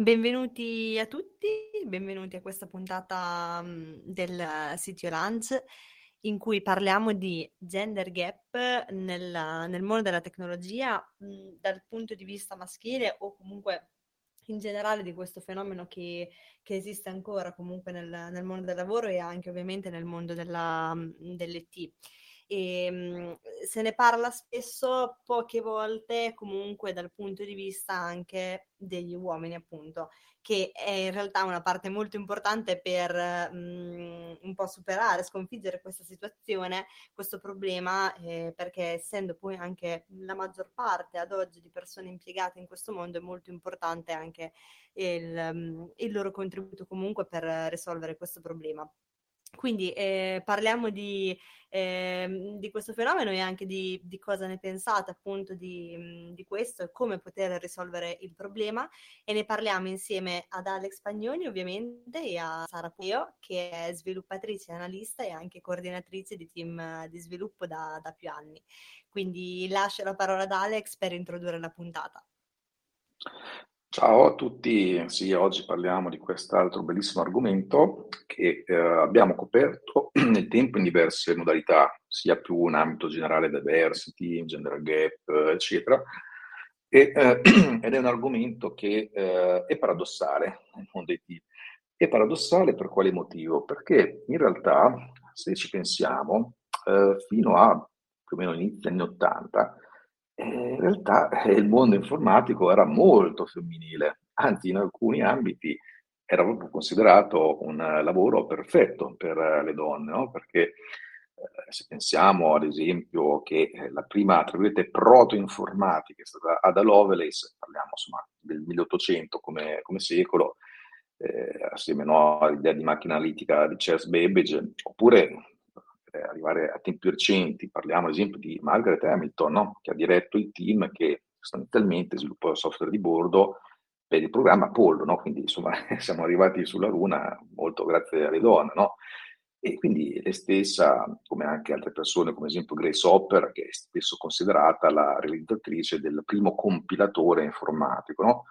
Benvenuti a tutti, benvenuti a questa puntata mm, del sito Lunch in cui parliamo di gender gap nel, nel mondo della tecnologia mm, dal punto di vista maschile o comunque in generale di questo fenomeno che, che esiste ancora comunque nel, nel, mondo del lavoro e anche ovviamente nel mondo della, mm, dell'ET e ehm, se ne parla spesso, poche volte comunque dal punto di vista anche degli uomini, appunto, che è in realtà una parte molto importante per mh, un po' superare, sconfiggere questa situazione, questo problema, eh, perché essendo poi anche la maggior parte ad oggi di persone impiegate in questo mondo, è molto importante anche il, il loro contributo comunque per risolvere questo problema. Quindi eh, parliamo di, eh, di, questo fenomeno e anche di, di cosa ne pensate appunto di, di, questo e come poter risolvere il problema e ne parliamo insieme ad Alex Pagnoni ovviamente e a Sara Peo che è sviluppatrice, analista e anche coordinatrice di team di sviluppo da, da più anni. Quindi lascio la parola ad Alex per introdurre la puntata. Ciao a tutti, sì, oggi parliamo di quest'altro bellissimo argomento che eh, abbiamo coperto nel tempo in diverse modalità, sia più in ambito generale diversity, gender gap, eccetera, e, eh, ed è un argomento che eh, è paradossale nel mondo IT. È paradossale per quale motivo? Perché in realtà, se ci pensiamo, eh, fino a più o meno inizio anni 80, in realtà eh, il mondo informatico era molto femminile, anzi in alcuni ambiti era proprio considerato un lavoro perfetto per le donne, no? perché eh, se pensiamo ad esempio che eh, la prima, tra virgolette, proto-informatica è stata Ada Lovelace, parliamo insomma del 1800 come, come secolo, eh, assieme no, all'idea di macchina analitica di Charles Babbage, oppure eh, arrivare a tempi recenti, parliamo ad esempio di Margaret Hamilton, no? che ha diretto il team che sostanzialmente sviluppò il software di bordo per il programma Apollo, no? quindi insomma siamo arrivati sulla Luna molto grazie alle donne, no? E quindi lei stessa, come anche altre persone, come ad esempio Grace Hopper, che è spesso considerata la realizzatrice del primo compilatore informatico, no?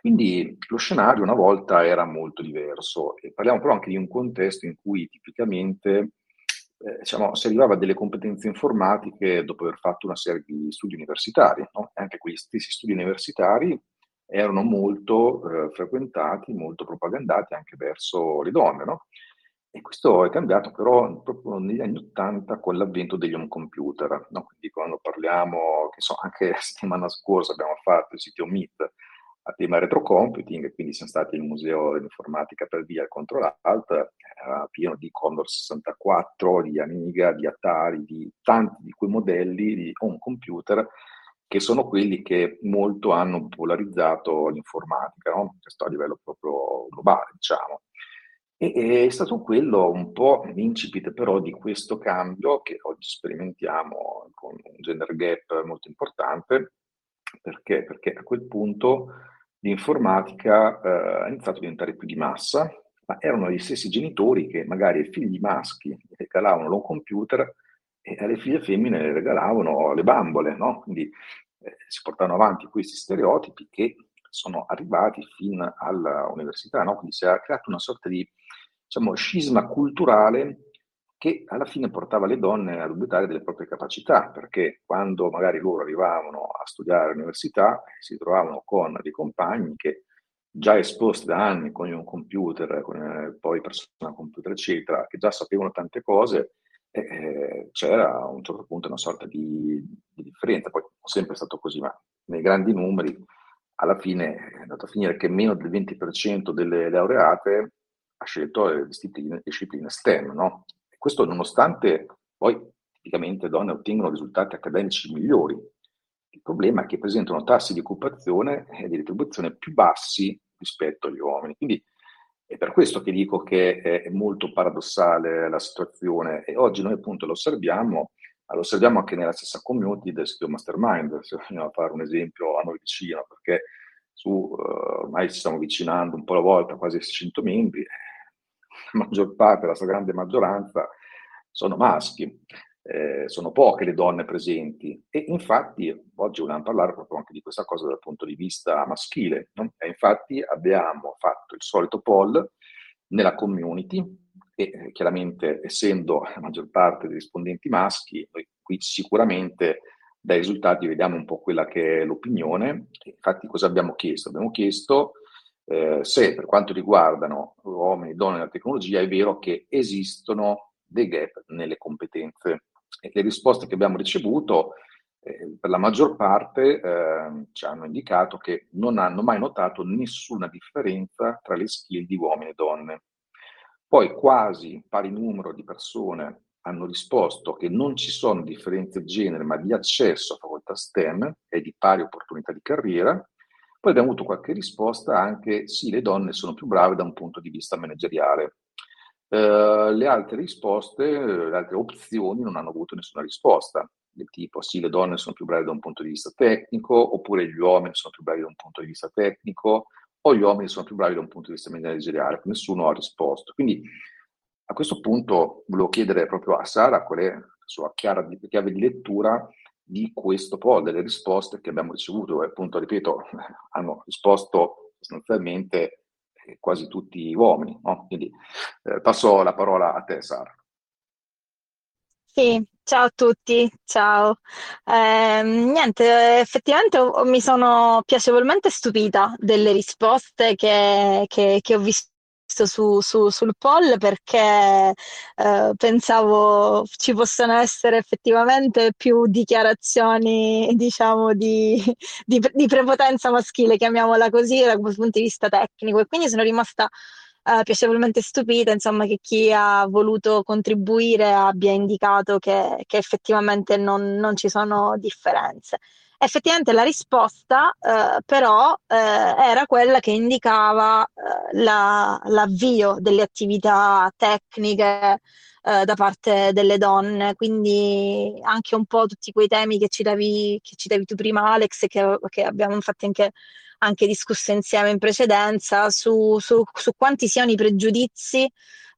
Quindi lo scenario una volta era molto diverso e parliamo però anche di un contesto in cui tipicamente eh, diciamo, si arrivava a delle competenze informatiche dopo aver fatto una serie di studi universitari. No? Anche quegli stessi studi universitari erano molto eh, frequentati, molto propagandati anche verso le donne. No? E questo è cambiato però proprio negli anni Ottanta con l'avvento degli home computer. No? Quindi quando parliamo, che so, anche settimana scorsa abbiamo fatto il sito Meet, a tema retrocomputing, quindi siamo stati al Museo dell'Informatica per via il Control Alt, era pieno di Commodore 64, di Amiga, di Atari, di tanti di quei modelli di home computer che sono quelli che molto hanno popolarizzato l'informatica, no? questo a livello proprio globale, diciamo. E, è stato quello un po' l'incipit però di questo cambio che oggi sperimentiamo con un gender gap molto importante, perché? Perché a quel punto l'informatica eh, ha iniziato a diventare più di massa, ma erano gli stessi genitori che magari ai figli maschi regalavano un computer e alle figlie femmine regalavano le bambole, no? Quindi eh, si portano avanti questi stereotipi che sono arrivati fino all'università, no? Quindi si è creato una sorta di diciamo, scisma culturale che alla fine portava le donne a dubitare delle proprie capacità, perché quando magari loro arrivavano a studiare all'università si trovavano con dei compagni che già esposti da anni con un computer, con eh, poi personal computer, eccetera, che già sapevano tante cose, eh, c'era a un certo punto una sorta di, di differenza. Poi non sempre è stato così, ma nei grandi numeri alla fine è andato a finire che meno del 20% delle laureate ha scelto le discipline, discipline STEM, no? Questo nonostante poi tipicamente donne ottengono risultati accademici migliori. Il problema è che presentano tassi di occupazione e di retribuzione più bassi rispetto agli uomini. Quindi è per questo che dico che è molto paradossale la situazione e oggi noi appunto lo osserviamo, ma lo osserviamo anche nella stessa community del sito Mastermind, se vogliamo fare un esempio a noi vicino, perché su, uh, ormai ci stiamo avvicinando un po' alla volta, quasi a 600 membri, la maggior parte, la stragrande maggioranza sono maschi eh, sono poche le donne presenti e infatti oggi vogliamo parlare proprio anche di questa cosa dal punto di vista maschile. No? E infatti abbiamo fatto il solito poll nella community e eh, chiaramente essendo la maggior parte dei rispondenti maschi, noi qui sicuramente dai risultati vediamo un po' quella che è l'opinione. Infatti cosa abbiamo chiesto? Abbiamo chiesto eh, se per quanto riguardano uomini e donne nella tecnologia è vero che esistono dei gap nelle competenze e le risposte che abbiamo ricevuto eh, per la maggior parte eh, ci hanno indicato che non hanno mai notato nessuna differenza tra le skill di uomini e donne. Poi quasi pari numero di persone hanno risposto che non ci sono differenze di genere, ma di accesso a facoltà STEM e di pari opportunità di carriera. Poi abbiamo avuto qualche risposta anche sì, le donne sono più brave da un punto di vista manageriale. Uh, le altre risposte, le altre opzioni non hanno avuto nessuna risposta, del tipo sì, le donne sono più brave da un punto di vista tecnico, oppure gli uomini sono più bravi da un punto di vista tecnico, o gli uomini sono più bravi da un punto di vista manageriale. Nessuno ha risposto. Quindi a questo punto volevo chiedere proprio a Sara qual è la sua chiara chiave di lettura di questo po' delle risposte che abbiamo ricevuto e appunto, ripeto, hanno risposto sostanzialmente quasi tutti uomini. No? Quindi eh, passo la parola a te, Sara. Sì, ciao a tutti, ciao. Eh, niente, effettivamente mi sono piacevolmente stupita delle risposte che, che, che ho visto su, su, sul poll perché eh, pensavo ci possano essere effettivamente più dichiarazioni, diciamo, di, di, di prepotenza maschile, chiamiamola così, dal punto di vista tecnico. E quindi sono rimasta eh, piacevolmente stupita, insomma, che chi ha voluto contribuire abbia indicato che, che effettivamente non, non ci sono differenze. Effettivamente la risposta eh, però eh, era quella che indicava eh, la, l'avvio delle attività tecniche eh, da parte delle donne, quindi anche un po' tutti quei temi che citavi, che citavi tu prima Alex, che, che abbiamo infatti anche, anche discusso insieme in precedenza, su, su, su quanti siano i pregiudizi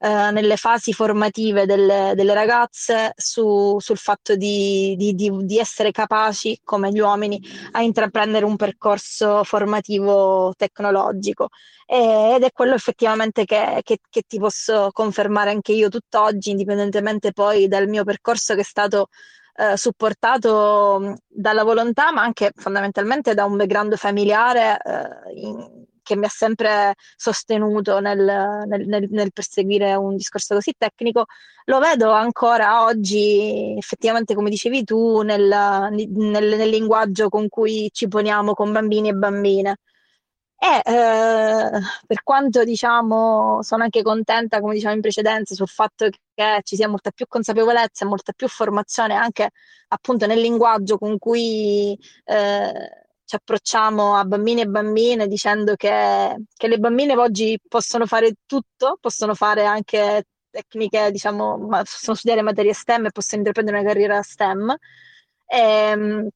eh, nelle fasi formative delle, delle ragazze su, sul fatto di, di, di, di, essere capaci, come gli uomini, a intraprendere un percorso formativo tecnologico. E, ed è quello effettivamente che, che, che ti posso confermare anche io tutt'oggi, indipendentemente poi dal mio percorso che è stato eh, supportato dalla volontà, ma anche fondamentalmente da un background familiare eh, in, che mi ha sempre sostenuto nel, nel, nel, nel, perseguire un discorso così tecnico, lo vedo ancora oggi, effettivamente, come dicevi tu, nel, linguaggio con cui ci poniamo con bambini e bambine. E eh, per quanto diciamo, sono anche contenta, come diciamo in precedenza, sul fatto che ci sia molta più consapevolezza molta più formazione anche appunto nel linguaggio con cui eh, ci approcciamo a bambini e bambine dicendo che, che le bambine oggi possono fare tutto, possono fare anche tecniche, diciamo, possono studiare materie STEM e possono intraprendere una carriera STEM. E, ehm,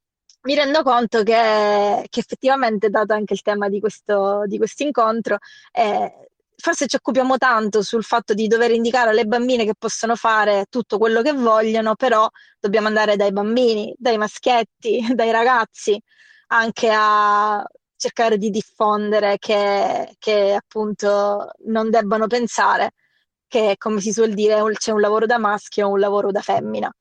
mi rendo conto che, che, effettivamente, dato anche il tema di questo incontro, eh, forse ci occupiamo tanto sul fatto di dover indicare alle bambine che possono fare tutto quello che vogliono, però dobbiamo andare dai bambini, dai maschietti, dai ragazzi anche a cercare di diffondere che, che appunto non debbano pensare che, come si suol dire, c'è un lavoro da maschio o un lavoro da femmina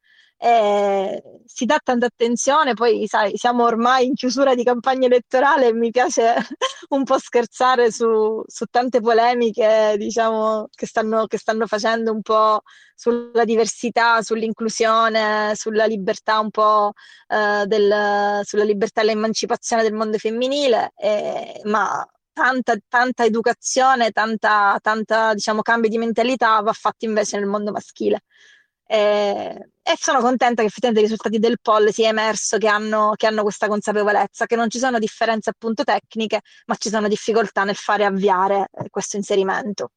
eh, si dà tanta attenzione, poi sai, siamo ormai in chiusura di campagna elettorale e mi piace un po' scherzare su, su tante polemiche, diciamo, che stanno, che stanno facendo un po' sulla diversità, sull'inclusione, sulla libertà un po' eh, del, sulla libertà e l'emancipazione del mondo femminile, eh, ma tanta, tanta educazione, tanta, tanta diciamo, cambio di mentalità va fatto invece nel mondo maschile. Eh, e sono contenta che effettivamente i risultati del poll sia emerso che hanno, che hanno questa consapevolezza, che non ci sono differenze appunto tecniche, ma ci sono difficoltà nel fare avviare eh, questo inserimento.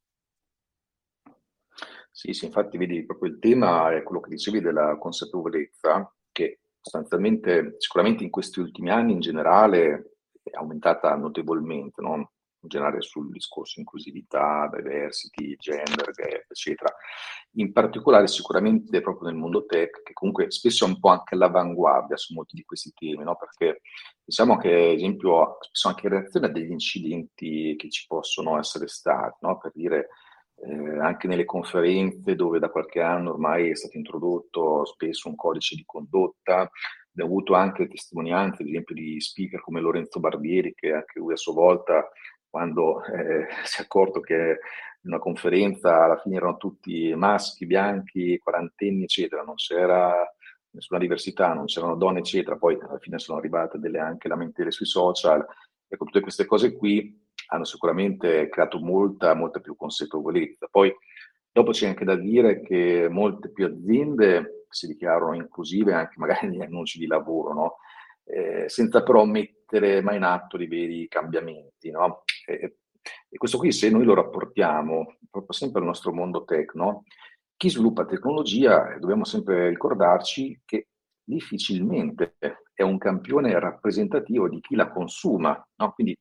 Sì, sì, infatti vedi proprio il tema è quello che dicevi della consapevolezza, che sostanzialmente, sicuramente in questi ultimi anni in generale è aumentata notevolmente, no? In generale sul discorso inclusività, diversity, gender, gap, eccetera. In particolare sicuramente proprio nel mondo tech, che comunque spesso è un po' anche all'avanguardia su molti di questi temi, no? perché diciamo che, ad esempio, spesso anche in reazione a degli incidenti che ci possono essere stati, no? per dire, eh, anche nelle conferenze dove da qualche anno ormai è stato introdotto spesso un codice di condotta, abbiamo avuto anche testimonianze, ad esempio, di speaker come Lorenzo Barbieri, che anche lui a sua volta quando eh, si è accorto che in una conferenza alla fine erano tutti maschi, bianchi, quarantenni, eccetera, non c'era nessuna diversità, non c'erano donne, eccetera, poi alla fine sono arrivate delle anche lamentele sui social, ecco, tutte queste cose qui hanno sicuramente creato molta, molta più consapevolezza. Poi dopo c'è anche da dire che molte più aziende si dichiarano inclusive anche magari negli annunci di lavoro, no? eh, senza però mettere mai in atto dei veri cambiamenti. No? E, e, questo qui, se noi lo rapportiamo proprio sempre al nostro mondo tech, no? chi sviluppa tecnologia, eh, dobbiamo sempre ricordarci che difficilmente è un campione rappresentativo di chi la consuma. No? Quindi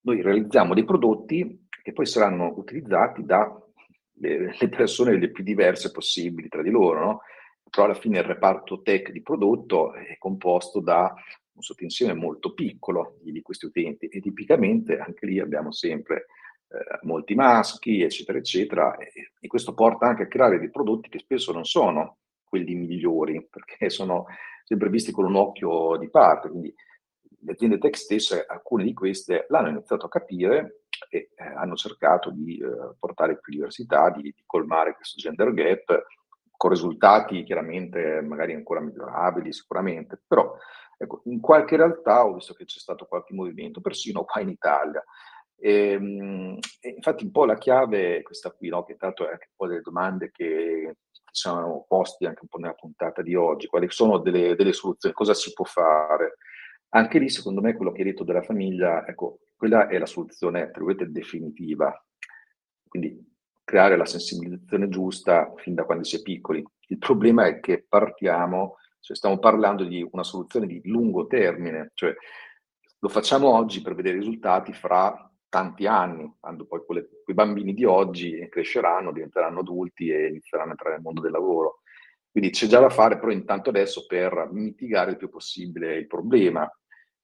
noi realizziamo dei prodotti che poi saranno utilizzati da le, persone le più diverse possibili tra di loro, no? però alla fine il reparto tech di prodotto è composto da un sottoinsieme molto piccolo di, di questi utenti. E tipicamente anche lì abbiamo sempre eh, molti maschi, eccetera, eccetera, e, e, questo porta anche a creare dei prodotti che spesso non sono quelli migliori, perché sono sempre visti con un occhio di parte, quindi le aziende tech stesse, alcune di queste l'hanno iniziato a capire e eh, hanno cercato di eh, portare più diversità, di, di colmare questo gender gap, con risultati chiaramente magari ancora migliorabili sicuramente, però ecco, in qualche realtà ho visto che c'è stato qualche movimento, persino qua in Italia. Ehm, e infatti un po' la chiave è questa qui, no? che tanto è anche un po' delle domande che sono posti anche un po' nella puntata di oggi, quali sono delle, delle soluzioni, cosa si può fare. Anche lì, secondo me, quello che hai detto della famiglia, ecco, quella è la soluzione, tra virgolette, definitiva. Quindi creare la sensibilizzazione giusta fin da quando si è piccoli. Il problema è che partiamo, cioè stiamo parlando di una soluzione di lungo termine, cioè lo facciamo oggi per vedere i risultati fra tanti anni, quando poi quelle, quei bambini di oggi cresceranno, diventeranno adulti e inizieranno a entrare nel mondo del lavoro. Quindi c'è già da fare però intanto adesso per mitigare il più possibile il problema.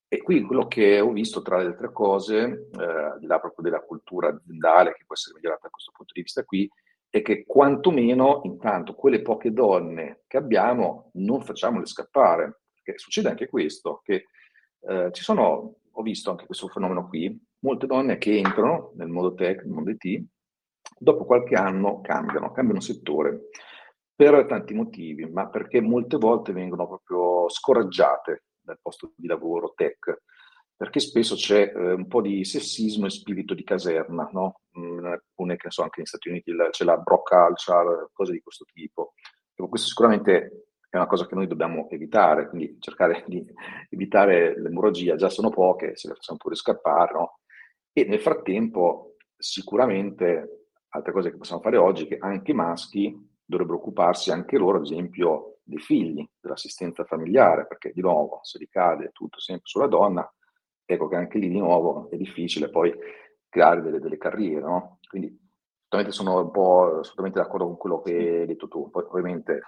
E qui quello che ho visto tra le altre cose, eh, al di là proprio della cultura aziendale che può essere migliorata da questo punto di vista qui, è che quantomeno intanto quelle poche donne che abbiamo non facciamole scappare, perché succede anche questo, che eh, ci sono, ho visto anche questo fenomeno qui, molte donne che entrano nel mondo tech, nel mondo IT, dopo qualche anno cambiano, cambiano settore per tanti motivi, ma perché molte volte vengono proprio scoraggiate dal posto di lavoro tech, perché spesso c'è eh, un po' di sessismo e spirito di caserma, no? Mm, alcune che so anche negli Stati Uniti c'è la bro culture, cose di questo tipo. Ecco, questo sicuramente è una cosa che noi dobbiamo evitare, quindi cercare di evitare l'emorragia, già sono poche, se le facciamo pure scappare, no? E nel frattempo sicuramente altre cose che possiamo fare oggi, che anche i maschi dovrebbero occuparsi anche loro, ad esempio, dei figli, dell'assistenza familiare, perché di nuovo se ricade tutto sempre sulla donna, ecco che anche lì di nuovo è difficile poi creare delle, delle carriere, no? Quindi assolutamente sono un po' assolutamente d'accordo con quello che hai detto tu. Poi ovviamente,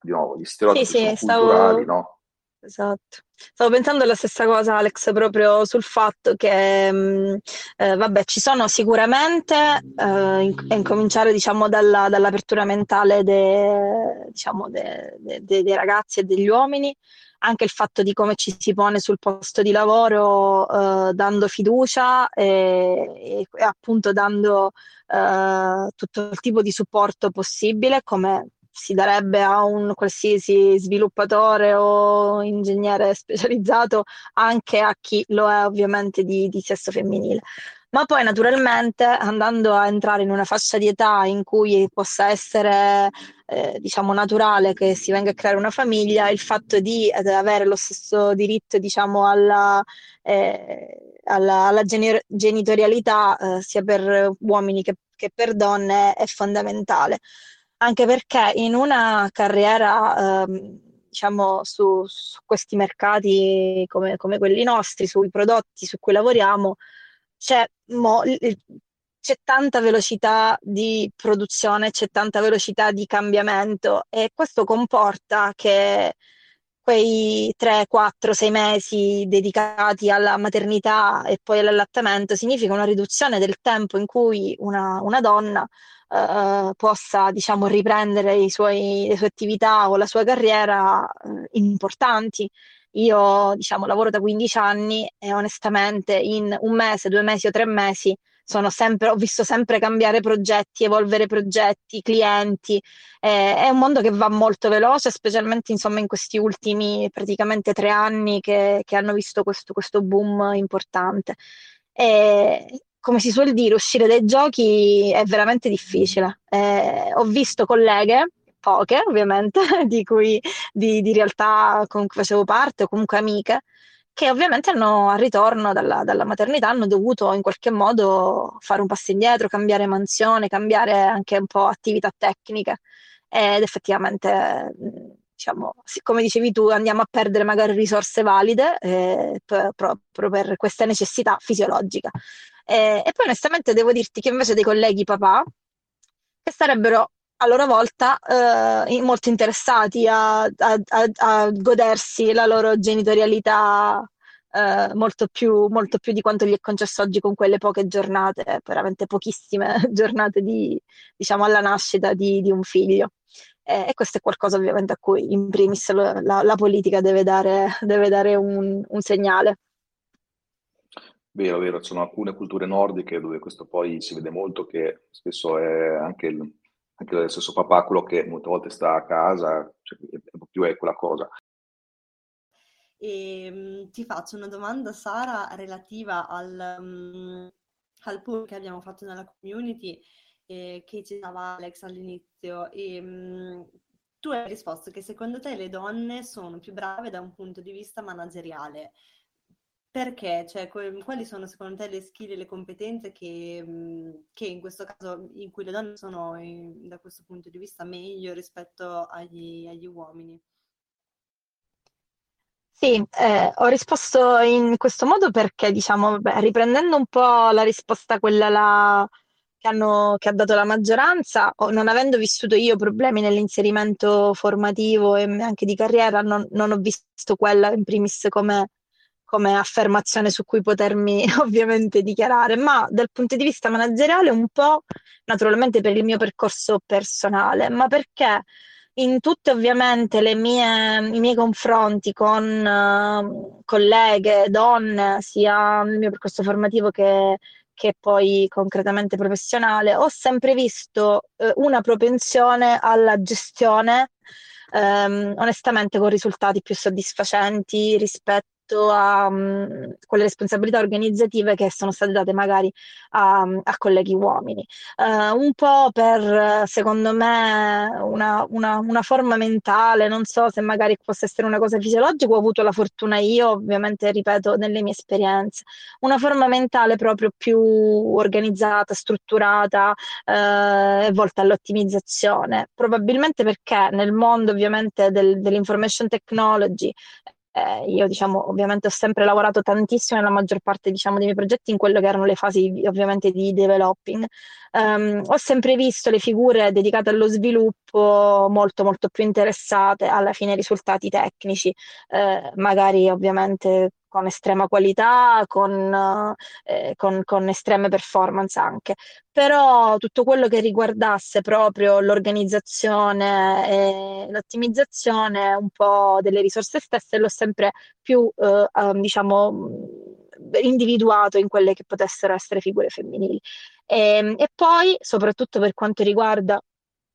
di nuovo, gli stereotipi sì, sì, stavo... culturali, no? Esatto. Stavo pensando la stessa cosa, Alex, proprio sul fatto che, mh, mm, eh, vabbè, ci sono sicuramente, eh, in, incominciare diciamo dalla, dall'apertura mentale de, diciamo, de, de, dei ragazzi e degli uomini, anche il fatto di come ci si pone sul posto di lavoro, eh, dando fiducia e, e, appunto dando eh, tutto il tipo di supporto possibile, come si darebbe a un qualsiasi sviluppatore o ingegnere specializzato, anche a chi lo è ovviamente di, di sesso femminile ma poi naturalmente andando a entrare in una fascia di età in cui possa essere eh, diciamo naturale che si venga a creare una famiglia, il fatto di eh, avere lo stesso diritto diciamo alla, eh, alla, alla geni- genitorialità eh, sia per uomini che, che per donne è fondamentale. Anche perché in una carriera ehm, diciamo, su, su, questi mercati come, come, quelli nostri, sui prodotti su cui lavoriamo, c'è, mo, c'è tanta velocità di produzione, c'è tanta velocità di cambiamento e questo comporta che quei 3, 4, 6 mesi dedicati alla maternità e poi all'allattamento significa una riduzione del tempo in cui una, una donna eh, possa diciamo, riprendere suoi, le sue attività o la sua carriera eh, importanti io, diciamo, lavoro da 15 anni e onestamente in un mese, due mesi o tre mesi sempre, ho visto sempre cambiare progetti, evolvere progetti, clienti. Eh, è un mondo che va molto veloce, specialmente insomma, in questi ultimi praticamente tre anni che, che hanno visto questo, questo, boom importante. E, come si suol dire, uscire dai giochi è veramente difficile. Eh, ho visto colleghe poche ovviamente, di cui di, di realtà con cui facevo parte o comunque amiche, che ovviamente hanno al ritorno dalla, dalla, maternità hanno dovuto in qualche modo fare un passo indietro, cambiare mansione, cambiare anche un po' attività tecniche ed effettivamente diciamo, come dicevi tu, andiamo a perdere magari risorse valide eh, proprio per questa necessità fisiologica. Eh, e poi onestamente devo dirti che invece dei colleghi papà, che sarebbero a loro volta eh, molto interessati a, a, a, a, godersi la loro genitorialità eh, molto, più, molto, più, di quanto gli è concesso oggi con quelle poche giornate, veramente pochissime giornate di, diciamo, alla nascita di, di un figlio. E, questo è qualcosa ovviamente a cui in primis la, la, la politica deve dare, deve dare un, un segnale. Vero, vero, ci sono alcune culture nordiche dove questo poi si vede molto che spesso è anche il, anche lo stesso papà, quello che molte volte sta a casa, cioè, più è quella cosa. E, ehm, ti faccio una domanda, Sara, relativa al, um, al pool che abbiamo fatto nella community eh, che citava Alex all'inizio. E, um, tu hai risposto che secondo te le donne sono più brave da un punto di vista manageriale. Perché? Cioè, quali sono secondo te le skill e le competenze che, mhmm, che in questo caso, in cui le donne sono in, da questo punto di vista meglio rispetto agli, agli uomini? Sì, eh, ho risposto in questo modo perché, diciamo, beh, riprendendo un po' la risposta quella la, che, hanno, che, ha dato la maggioranza, non avendo vissuto io problemi nell'inserimento formativo e anche di carriera, non, non ho visto quella in primis come come affermazione su cui potermi ovviamente dichiarare, ma dal punto di vista manageriale un po' naturalmente per il mio percorso personale, ma perché in tutte ovviamente le mie, i miei confronti con uh, colleghe, donne, sia nel mio percorso formativo che, che poi concretamente professionale, ho sempre visto uh, una propensione alla gestione Um, onestamente con risultati più soddisfacenti rispetto rispetto a um, quelle responsabilità organizzative che sono state date magari a, a colleghi uomini. Uh, un po' per, secondo me, una, una, una, forma mentale, non so se magari possa essere una cosa fisiologica, ho avuto la fortuna io, ovviamente, ripeto, nelle mie esperienze, una forma mentale proprio più organizzata, strutturata uh, e volta all'ottimizzazione, probabilmente perché nel mondo ovviamente del, dell'information technology eh, io diciamo ovviamente ho sempre lavorato tantissimo nella maggior parte diciamo, dei miei progetti in quello che erano le fasi ovviamente di developing. Um, ho sempre visto le figure dedicate allo sviluppo molto molto più interessate alla fine ai risultati tecnici, eh, magari ovviamente con estrema qualità, con, eh, con, con, estreme performance anche. Però tutto quello che riguardasse proprio l'organizzazione e l'ottimizzazione un po' delle risorse stesse l'ho sempre più, eh, um, diciamo, individuato in quelle che potessero essere figure femminili. E, ehm, e poi, soprattutto per quanto riguarda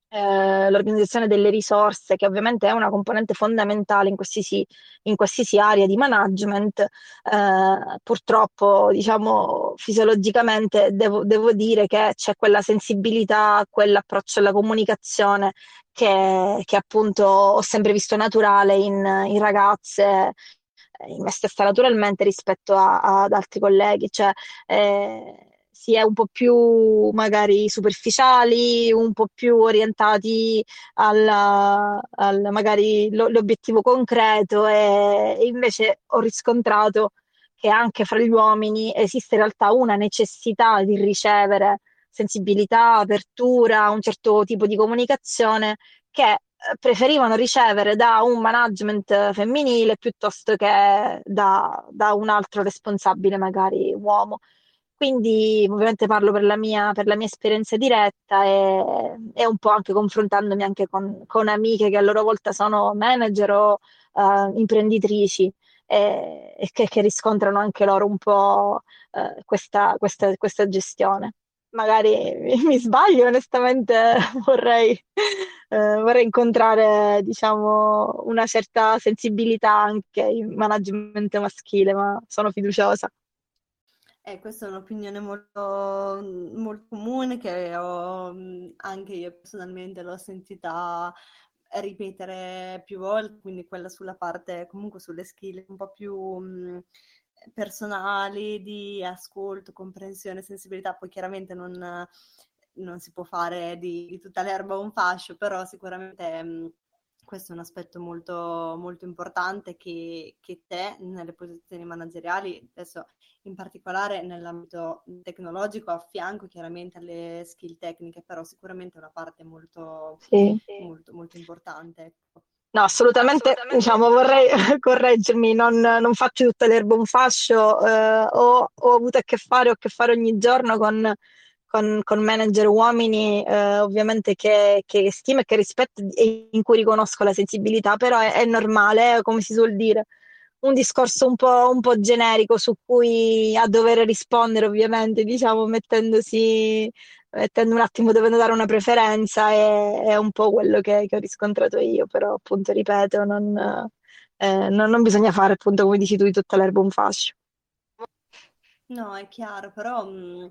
eh, l'organizzazione delle risorse, che ovviamente è una componente fondamentale in qualsiasi, in qualsiasi area di management, eh, purtroppo, diciamo, fisiologicamente devo, devo dire che c'è quella sensibilità, quell'approccio alla comunicazione che, che appunto ho sempre visto naturale in, in ragazze in me stessa naturalmente rispetto a, ad altri colleghi, cioè eh, si è un po' più magari superficiali, un po' più orientati al, magari l'obiettivo concreto e, e invece ho riscontrato che anche fra gli uomini esiste in realtà una necessità di ricevere sensibilità, apertura, un certo tipo di comunicazione che eh, preferivano ricevere da un management femminile piuttosto che da, da un altro responsabile, magari uomo. Quindi ovviamente parlo per la mia, per la mia esperienza diretta e, e, un po' anche confrontandomi anche con, con, amiche che a loro volta sono manager o uh, imprenditrici e, e che, che, riscontrano anche loro un po' uh, questa, questa, questa, gestione. Magari mi, sbaglio, onestamente vorrei, uh, vorrei incontrare diciamo, una certa sensibilità anche in management maschile, ma sono fiduciosa. Eh, questa è un'opinione molto, molto comune che ho, anche io personalmente l'ho sentita ripetere più volte, quindi quella sulla parte, comunque sulle skill un po' più mh, personali di ascolto, comprensione, sensibilità, poi chiaramente non, non si può fare di, di, tutta l'erba un fascio, però sicuramente... Mh, questo è un aspetto molto, molto importante che, che, te nelle posizioni manageriali, adesso in particolare nell'ambito tecnologico, a fianco chiaramente alle skill tecniche, però sicuramente è una parte molto, sì. molto, molto importante. Ecco. No, assolutamente, assolutamente, diciamo, vorrei correggermi, non, non faccio tutta l'erba un fascio, eh, ho, ho, avuto a che fare, ho a che fare ogni giorno con con, con manager uomini eh, ovviamente che, che stimo e che rispetto e in cui riconosco la sensibilità, però è, è normale, come si suol dire, un discorso un po', un po', generico su cui a dover rispondere ovviamente, diciamo, mettendosi, mettendo un attimo dove dare una preferenza è, è un po' quello che, che, ho riscontrato io, però appunto ripeto, non, eh, non, non bisogna fare appunto come dici tu di tutta l'erba un fascio. No, è chiaro, però mh,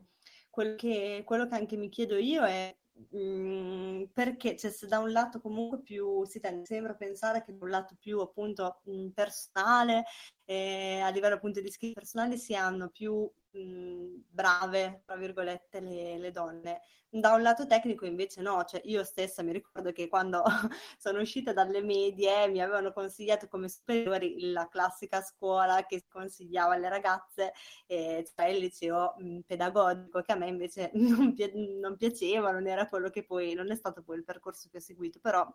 quello che, quello che anche mi chiedo io è mm, perché, cioè, se da un lato comunque più si tende sempre a pensare che da un lato più appunto mm, personale, eh, a livello appunto di skill personali, si hanno più brave, tra virgolette, le, le donne. Da un lato tecnico invece no, cioè io stessa mi ricordo che quando sono uscita dalle medie mi avevano consigliato come superiori la classica scuola che consigliava alle ragazze, eh, cioè il liceo mh, pedagogico, che a me invece non, pi- non piaceva, non era quello che poi, non è stato poi il percorso che ho seguito, però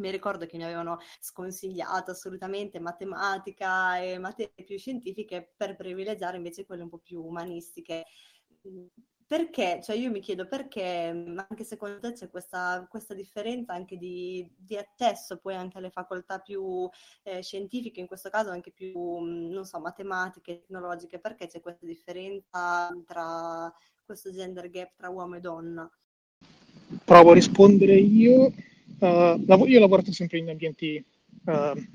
mi ricordo che mi avevano sconsigliato assolutamente matematica e materie più scientifiche per privilegiare invece quelle un po' più umanistiche perché, cioè io mi chiedo perché, anche secondo te c'è questa, questa differenza anche di, di, accesso poi anche alle facoltà più eh, scientifiche, in questo caso anche più, mm, non so, matematiche, tecnologiche, perché c'è questa differenza tra questo gender gap tra uomo e donna? Provo a rispondere io. Uh, io ho lavorato sempre in ambienti uh,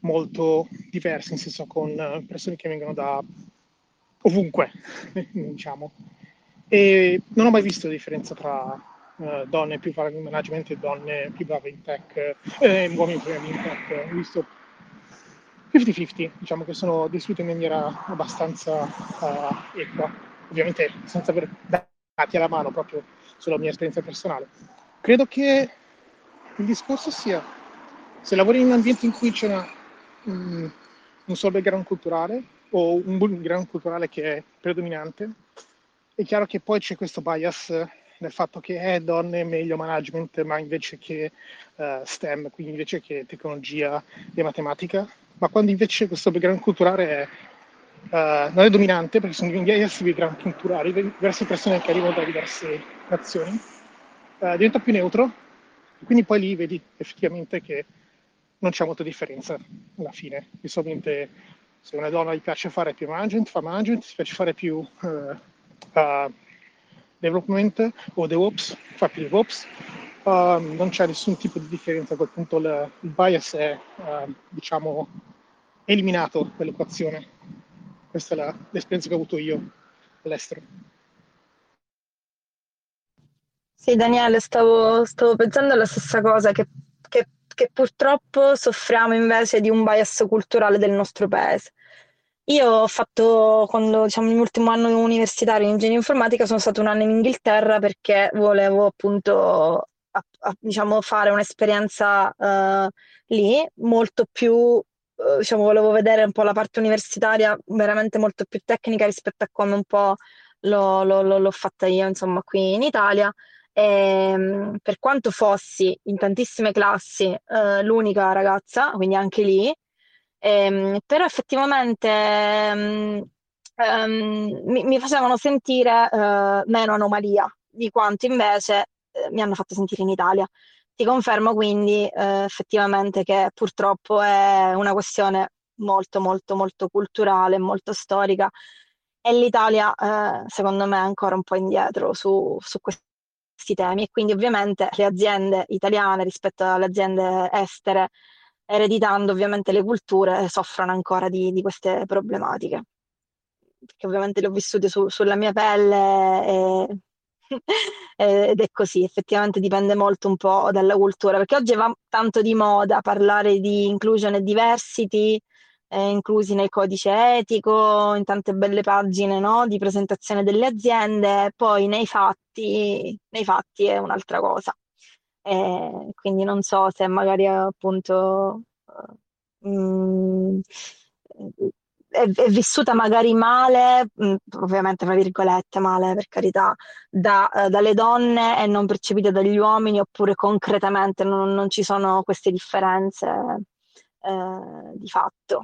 molto diversi, nel senso con persone che vengono da ovunque, diciamo. E non ho mai visto differenza tra uh, donne più brave in management e donne più brave in tech, eh, uomini più bravi in tech. Ho visto 50-50, diciamo che sono distribuite in maniera abbastanza equa, ovviamente senza aver dati alla mano proprio sulla mia esperienza personale. Credo che il discorso sia se lavori in un ambiente in cui c'è una, um, un solo background culturale o un background culturale che è predominante, è chiaro che poi c'è questo bias del fatto che è donne meglio management, ma invece che uh, STEM, quindi invece che tecnologia e matematica. Ma quando invece questo background culturale è, uh, non è dominante, perché sono diversi background culturali, diverse persone che arrivano da diverse nazioni, uh, diventa più neutro. Quindi poi lì vedi effettivamente che non c'è molta differenza alla fine. Solamente se una donna gli piace fare più management, fa management, se piace fare più uh, development o DevOps, fa più DevOps, uh, non c'è nessun tipo di differenza, a quel punto il, il bias è, uh, diciamo, eliminato dall'equazione. Questa è la, l'esperienza che ho avuto io all'estero. Sì, Daniele, stavo, stavo pensando alla stessa cosa, che, che, che purtroppo soffriamo invece di un bias culturale del nostro paese. Io ho fatto, quando diciamo l'ultimo anno universitario in ingegneria informatica, sono stato un anno in Inghilterra perché volevo appunto a, a, diciamo, fare un'esperienza uh, lì molto più, uh, diciamo, volevo vedere un po' la parte universitaria veramente molto più tecnica rispetto a come un po' l'ho, l'ho, l'ho fatta io, insomma, qui in Italia. E, ehm, per quanto fossi in tantissime classi uh, l'unica ragazza, quindi anche lì, Ehm, però effettivamente ehm, ehm, mi, mi, facevano sentire eh, meno anomalia di quanto invece eh, mi hanno fatto sentire in Italia. Ti confermo quindi eh, effettivamente che purtroppo è una questione molto molto molto culturale, molto storica e l'Italia eh, secondo me è ancora un po' indietro su, su questi temi e quindi ovviamente le aziende italiane rispetto alle aziende estere ereditando ovviamente le culture, soffrono ancora di, di queste problematiche. Perché ovviamente le ho vissute su, sulla mia pelle e, ed è così, effettivamente dipende molto un po' dalla cultura, perché oggi va tanto di moda parlare di inclusion e diversity, eh, inclusi nel codice etico, in tante belle pagine no, di presentazione delle aziende, poi nei fatti, nei fatti è un'altra cosa. E quindi non so se magari appunto mh, mm, è, è, vissuta magari male, mh, mm, ovviamente tra virgolette male per carità, da, uh, dalle donne e non percepita dagli uomini oppure concretamente non, non ci sono queste differenze eh, di fatto.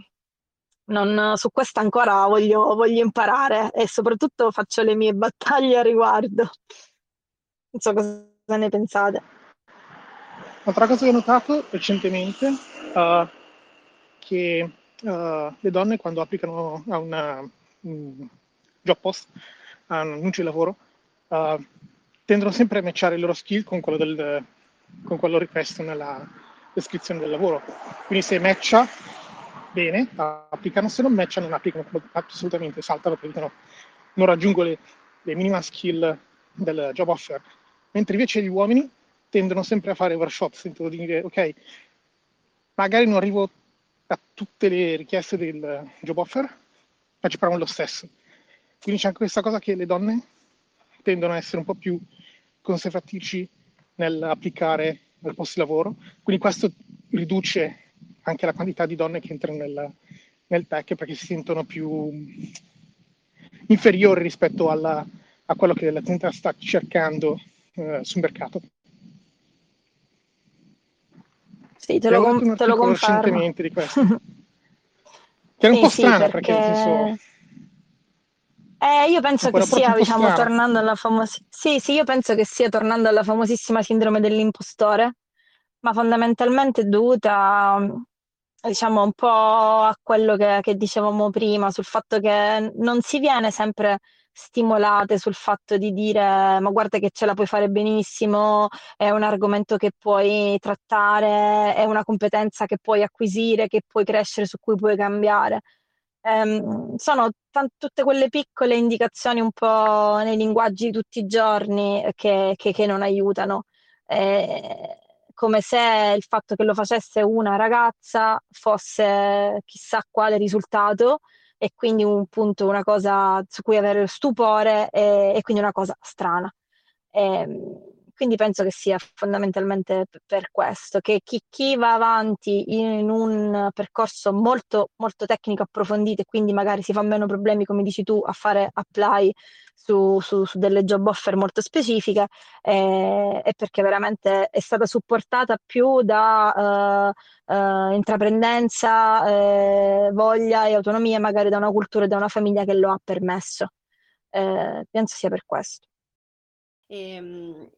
Non, su questo ancora voglio, voglio imparare e soprattutto faccio le mie battaglie a riguardo. Non so cosa ne pensate. Un'altra cosa che ho notato recentemente uh, che uh, le donne quando applicano a una um, job post, a un annuncio di lavoro, uh, tendono sempre a matchare il loro skill con quello, del, con quello richiesto nella descrizione del lavoro. Quindi se matcha, bene, applicano, se non matcha non applicano assolutamente, saltano perché non raggiungono le, le minima skill del job offer. Mentre invece gli uomini tendono sempre a fare workshop, sentono dire ok, magari non arrivo a tutte le richieste del job offer, ma ci proviamo lo stesso. Quindi c'è anche questa cosa che le donne tendono a essere un po' più conservatrici nell'applicare al posto di lavoro, quindi questo riduce anche la quantità di donne che entrano nel, nel tech perché si sentono più inferiori rispetto alla, a quello che l'azienda sta cercando eh, sul mercato. Sì, te lo, com- te lo confermo. di questo. che è un sì, po' strano sì, perché... perché senso... Eh, io penso che sia, diciamo, strano. tornando alla famosissima... Sì, sì, io penso che sia tornando alla famosissima sindrome dell'impostore, ma fondamentalmente dovuta, diciamo, un po' a quello che, che dicevamo prima, sul fatto che non si viene sempre stimolate sul fatto di dire ma guarda che ce la puoi fare benissimo, è un argomento che puoi trattare, è una competenza che puoi acquisire, che puoi crescere, su cui puoi cambiare. Um, sono t- tutte quelle piccole indicazioni un po' nei linguaggi di tutti i giorni che, che, che non aiutano. Eh, come se il fatto che lo facesse una ragazza fosse chissà quale risultato e quindi un punto, una cosa su cui avere stupore e, e quindi una cosa strana. E, ehm, quindi penso che sia fondamentalmente per questo, che chi, chi, va avanti in un percorso molto, molto tecnico approfondito e quindi magari si fa meno problemi, come dici tu, a fare apply su, su, su delle job offer molto specifiche eh, è perché veramente è stata supportata più da uh, uh, intraprendenza, eh, voglia e autonomia, magari da una cultura e da una famiglia che lo ha permesso. Eh, penso sia per questo. E, ehm,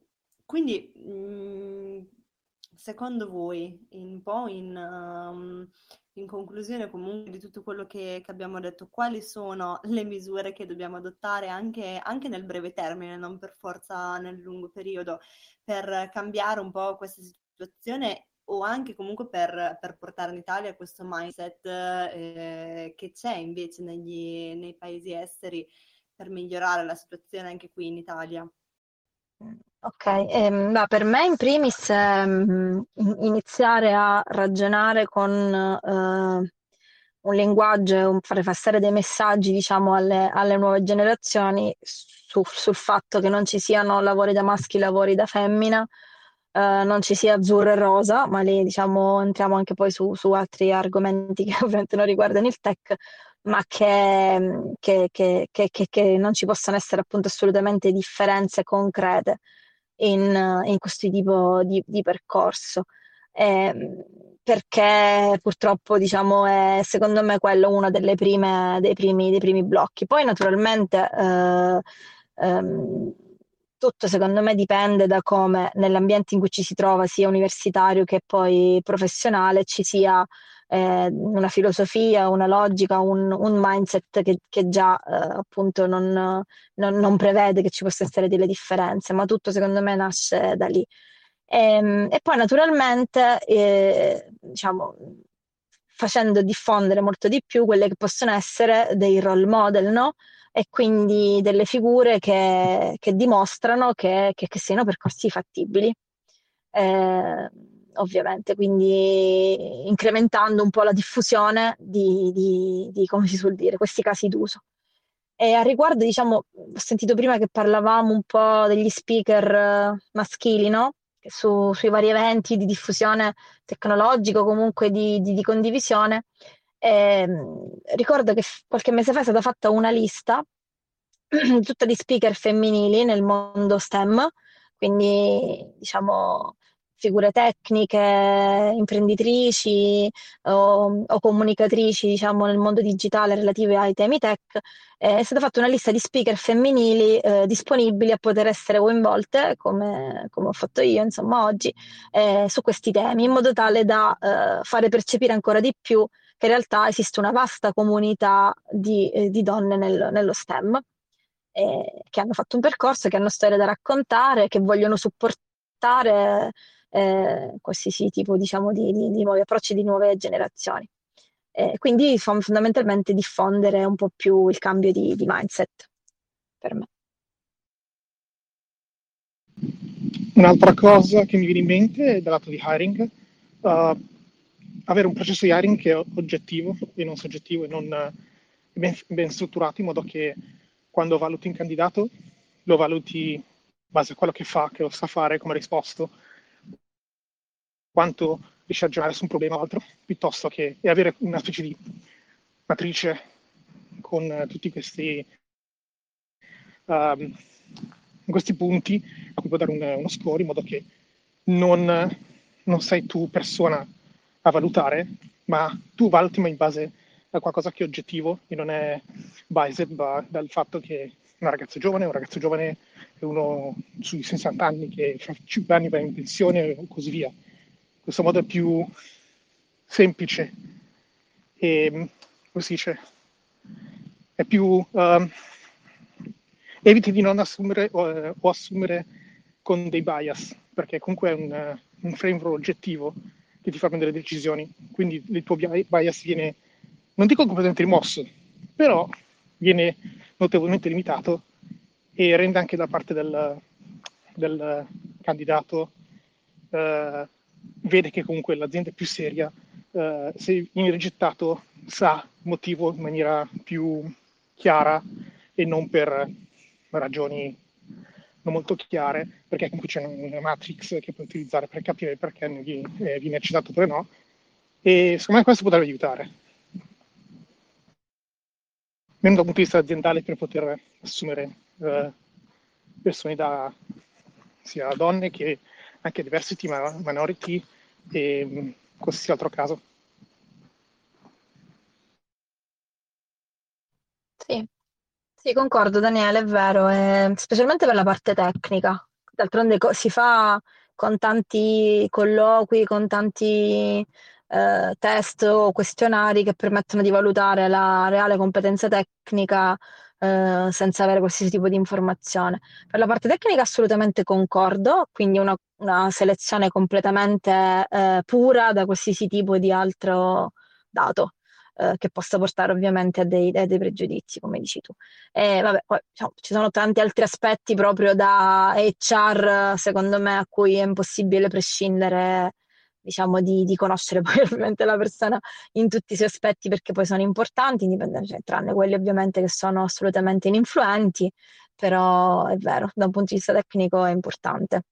quindi, mh, mm, secondo voi, un po' in, um, in conclusione comunque di tutto quello che, che, abbiamo detto, quali sono le misure che dobbiamo adottare anche, anche, nel breve termine, non per forza nel lungo periodo, per cambiare un po' questa situazione o anche comunque per, per portare in Italia questo mindset eh, che c'è invece negli, nei paesi esteri per migliorare la situazione anche qui in Italia. Ok, ehm, per me in primis ehm, iniziare a ragionare con eh, un linguaggio, un, fare passare dei messaggi diciamo alle, alle nuove generazioni su, sul fatto che non ci siano lavori da maschi, lavori da femmina, eh, non ci sia azzurro e rosa, ma lì diciamo entriamo anche poi su, su altri argomenti che ovviamente non riguardano il tech, ma che, che, che, che, non ci possano essere appunto assolutamente differenze concrete in, in questo tipo di, di percorso. Eh, perché purtroppo diciamo è secondo me quello uno delle prime, dei, primi, dei primi blocchi. Poi naturalmente eh, ehm, tutto secondo me dipende da come nell'ambiente in cui ci si trova, sia universitario che poi professionale, ci sia eh, una filosofia, una logica, un, un mindset che, che già eh, appunto non, non, non, prevede che ci possano essere delle differenze, ma tutto secondo me nasce da lì. E, ehm, e poi naturalmente, eh, diciamo, facendo diffondere molto di più quelle che possono essere dei role model, no? E quindi delle figure che, che dimostrano che, che, che siano percorsi fattibili. Eh, ovviamente, quindi incrementando un po' la diffusione di, di, di, come si suol dire, questi casi d'uso. E a riguardo, diciamo, ho sentito prima che parlavamo un po' degli speaker eh, maschili, no? Su, sui vari eventi di diffusione tecnologica o comunque di, di, di condivisione. E, ricordo che qualche mese fa è stata fatta una lista tutta di speaker femminili nel mondo STEM, quindi diciamo figure tecniche, imprenditrici o, o, comunicatrici, diciamo, nel mondo digitale relative ai temi tech, eh, è stata fatta una lista di speaker femminili eh, disponibili a poter essere coinvolte, come, come ho fatto io, insomma, oggi, eh, su questi temi, in modo tale da eh, fare percepire ancora di più che in realtà esiste una vasta comunità di, eh, di donne nel, nello STEM. Eh, che hanno fatto un percorso, che hanno storie da raccontare, che vogliono supportare eh, qualsiasi tipo diciamo, di, di, di, nuovi approcci di nuove generazioni. Eh, quindi fondamentalmente diffondere un po' più il cambio di, di mindset per me. Un'altra cosa che mi viene in mente è dal lato di hiring, uh, avere un processo di hiring che è oggettivo e non soggettivo e non ben, ben strutturato in modo che quando valuti un candidato lo valuti in base a quello che fa, che lo sa fare, come ha risposto, quanto riesce a ragionare su un problema o altro, piuttosto che avere una specie di matrice con uh, tutti questi, uh, questi, punti a cui può dare un, uno score in modo che non, non, sei tu persona a valutare, ma tu valuti ma in base a qualcosa che è oggettivo e non è biased ma dal fatto che una ragazza giovane, un ragazzo giovane è uno sui 60 anni che fra 5 anni va in pensione e così via questo modo è più semplice e, come si dice, è più... Um, eviti di non assumere o, o, assumere con dei bias, perché comunque è un, un framework oggettivo che ti fa prendere decisioni, quindi il tuo bias viene, non dico completamente rimosso, però viene notevolmente limitato e rende anche da parte del, del candidato eh, vede che comunque l'azienda è più seria, eh, se viene rigettato sa il motivo in maniera più chiara e non per ragioni non molto chiare, perché comunque c'è una matrix che puoi utilizzare per capire perché viene, eh, viene accettato oppure no. E secondo me questo potrebbe aiutare. Meno dal punto di vista aziendale per poter assumere eh, persone da sia donne che anche diversity minority e mm, qualsiasi altro caso. Sì, sì, concordo Daniele, è vero, eh, specialmente per la parte tecnica. D'altronde co- si fa con tanti colloqui, con tanti eh, test o questionari che permettono di valutare la reale competenza tecnica eh, senza avere qualsiasi tipo di informazione. Per la parte tecnica assolutamente concordo, quindi una, una selezione completamente eh, pura da qualsiasi tipo di altro dato. Eh, che possa portare ovviamente a dei, a dei, pregiudizi, come dici tu. E vabbè, poi diciamo, ci sono tanti altri aspetti proprio da HR, secondo me, a cui è impossibile prescindere diciamo, di, di, conoscere poi ovviamente la persona in tutti i suoi aspetti perché poi sono importanti, cioè, tranne quelli ovviamente che sono assolutamente ininfluenti, però è vero, da un punto di vista tecnico è importante.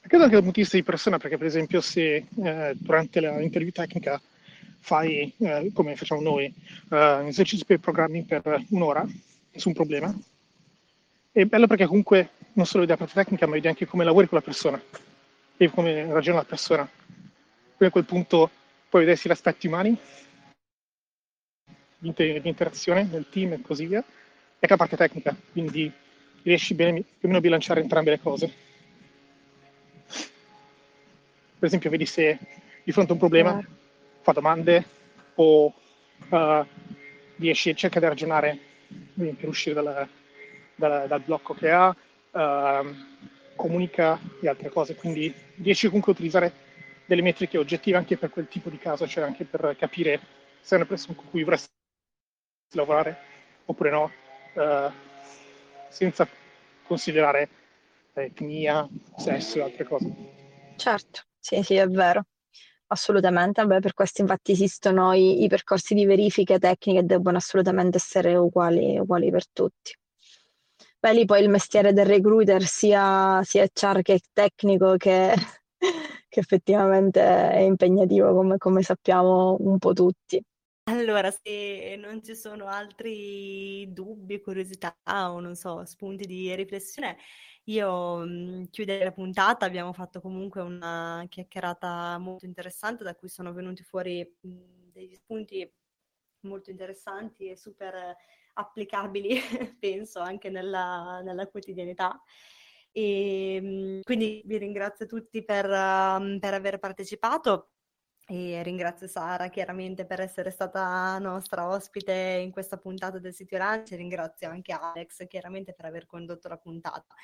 Credo anche dal punto di vista di persona, perché per esempio se eh, durante l'interview tecnica fai, eh, come facciamo noi, eh, un esercizio per programmi per un'ora, nessun problema, è bello perché comunque non solo vedi la parte tecnica, ma vedi anche come lavori con la persona e come ragiona la persona. Quindi a quel punto puoi vedere sia gli aspetti umani, di interazione del team e così via, e la parte tecnica, quindi riesci bene più o meno a bilanciare entrambe le cose. Per esempio, vedi se di fronte a un problema fa domande o uh, riesci, cerca di ragionare per uscire dalla, dalla, dal blocco che ha. Uh, comunica e altre cose, quindi riesci comunque a utilizzare delle metriche oggettive anche per quel tipo di caso, cioè anche per capire se è una persona con cui vorresti lavorare oppure no, uh, senza considerare etnia, sesso e altre cose. Certo, sì, sì, è vero. Assolutamente, Beh, per questo infatti esistono i, i percorsi di verifiche tecniche che debbono assolutamente essere uguali, uguali per tutti. Beh, lì poi il mestiere del recruiter sia, sia HR che tecnico che, che effettivamente è impegnativo come, come sappiamo un po' tutti. Allora, se non ci sono altri dubbi, curiosità o non so, spunti di riflessione, io mh, chiuderei la puntata. Abbiamo fatto comunque una chiacchierata molto interessante da cui sono venuti fuori mh, degli spunti molto interessanti e super applicabili, penso, anche nella, nella quotidianità. E, ehm, quindi vi ringrazio tutti per, um, per aver partecipato. E ringrazio Sara chiaramente per essere stata nostra ospite in questa puntata del sito Lunch. Ringrazio anche Alex chiaramente per aver condotto la puntata.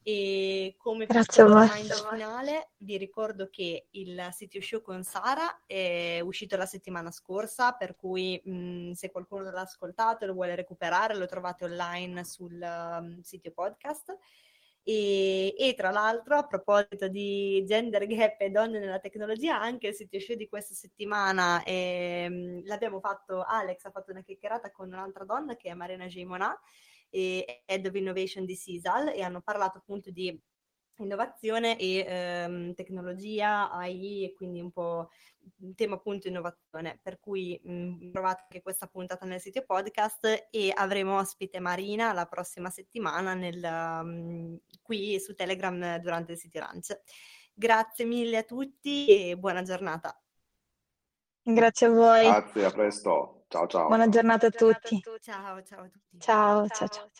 E come reminder finale, vi ricordo che il sito show con Sara è uscito la settimana scorsa, per cui mh, se qualcuno l'ha ascoltato e lo vuole recuperare, lo trovate online sul um, sito podcast. E, e, tra l'altro, a proposito di gender gap e donne nella tecnologia, anche il sito show di questa settimana ehm, l'abbiamo fatto, Alex ha fatto una chiacchierata con un'altra donna che è Marina Gimona, e Head of Innovation di CISAL, e hanno parlato appunto di innovazione e ehm, tecnologia, AI e quindi un po' il tema appunto innovazione, per cui mh, trovate anche questa puntata nel sito podcast e avremo ospite Marina la prossima settimana nel, um, qui su Telegram durante il City Lunch. Grazie mille a tutti e buona giornata. Grazie a voi. Grazie, a presto. Ciao ciao. Buona giornata a tutti. Ciao ciao a tutti. ciao, ciao. ciao. ciao.